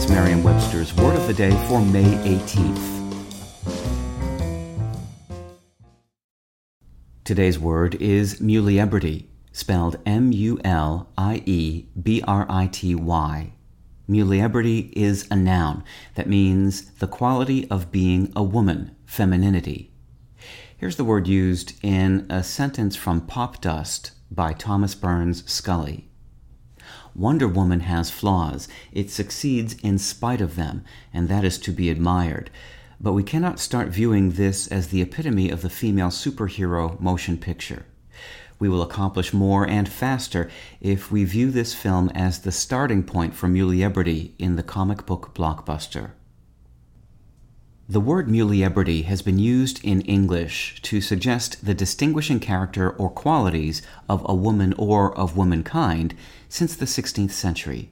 It's Merriam-Webster's Word of the Day for May 18th. Today's word is muliebrity, spelled M-U-L-I-E-B-R-I-T-Y. Muliebrity is a noun that means the quality of being a woman, femininity. Here's the word used in a sentence from Pop Dust by Thomas Burns Scully. Wonder Woman has flaws. It succeeds in spite of them, and that is to be admired. But we cannot start viewing this as the epitome of the female superhero motion picture. We will accomplish more and faster if we view this film as the starting point for muliebrity in the comic book blockbuster. The word muliebrity has been used in English to suggest the distinguishing character or qualities of a woman or of womankind since the 16th century.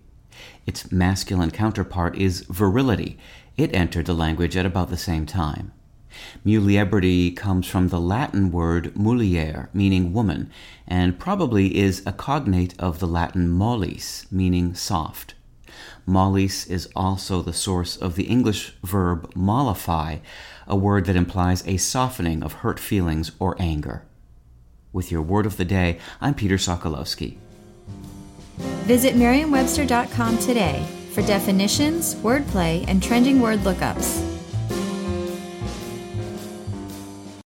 Its masculine counterpart is virility. It entered the language at about the same time. Muliebrity comes from the Latin word mulier, meaning woman, and probably is a cognate of the Latin mollis, meaning soft. Mollis is also the source of the English verb mollify, a word that implies a softening of hurt feelings or anger. With your word of the day, I'm Peter Sokolowski. Visit Merriam-Webster.com today for definitions, wordplay, and trending word lookups.